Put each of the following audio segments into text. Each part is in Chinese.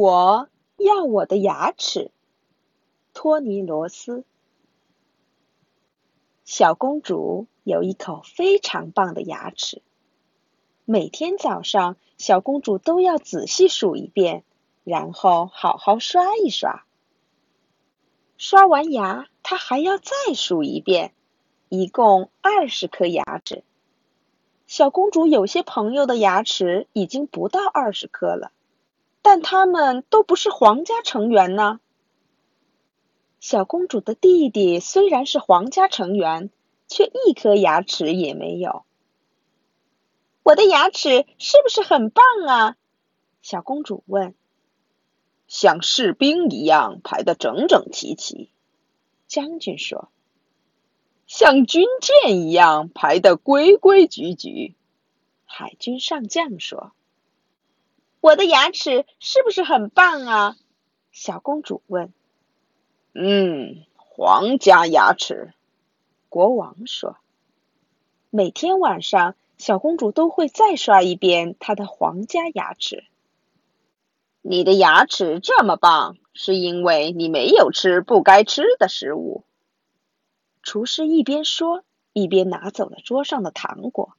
我要我的牙齿。托尼罗斯。小公主有一口非常棒的牙齿。每天早上，小公主都要仔细数一遍，然后好好刷一刷。刷完牙，她还要再数一遍，一共二十颗牙齿。小公主有些朋友的牙齿已经不到二十颗了。但他们都不是皇家成员呢。小公主的弟弟虽然是皇家成员，却一颗牙齿也没有。我的牙齿是不是很棒啊？小公主问。像士兵一样排得整整齐齐，将军说。像军舰一样排得规规矩矩，海军上将说。我的牙齿是不是很棒啊？小公主问。嗯，皇家牙齿，国王说。每天晚上，小公主都会再刷一遍她的皇家牙齿。你的牙齿这么棒，是因为你没有吃不该吃的食物。厨师一边说，一边拿走了桌上的糖果。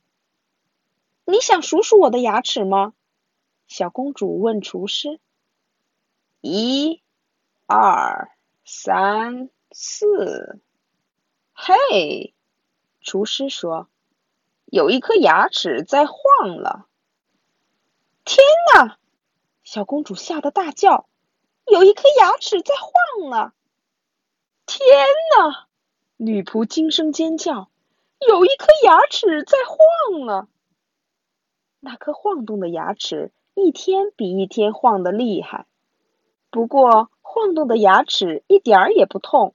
你想数数我的牙齿吗？小公主问厨师：“一、二、三、四。”嘿，厨师说：“有一颗牙齿在晃了。”天哪！小公主吓得大叫：“有一颗牙齿在晃了！”天哪！女仆惊声尖叫：“有一颗牙齿在晃了！”那颗晃动的牙齿。一天比一天晃得厉害，不过晃动的牙齿一点儿也不痛。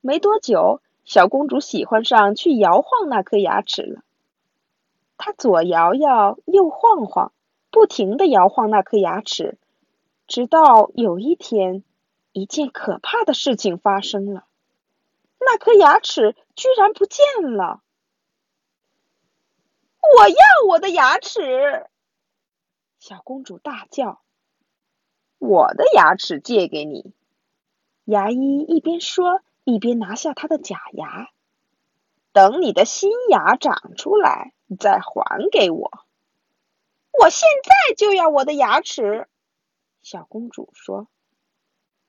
没多久，小公主喜欢上去摇晃那颗牙齿了。她左摇摇，右晃晃，不停地摇晃那颗牙齿，直到有一天，一件可怕的事情发生了：那颗牙齿居然不见了！我要我的牙齿！小公主大叫：“我的牙齿借给你！”牙医一边说，一边拿下他的假牙。“等你的新牙长出来，再还给我。”“我现在就要我的牙齿！”小公主说。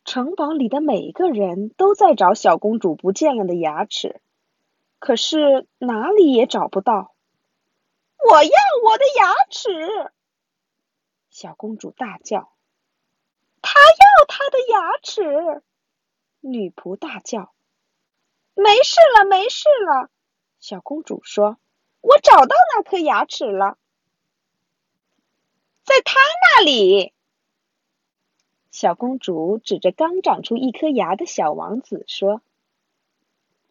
城堡里的每个人都在找小公主不见了的牙齿，可是哪里也找不到。“我要我的牙齿！”小公主大叫：“她要她的牙齿！”女仆大叫：“没事了，没事了。”小公主说：“我找到那颗牙齿了，在她那里。”小公主指着刚长出一颗牙的小王子说：“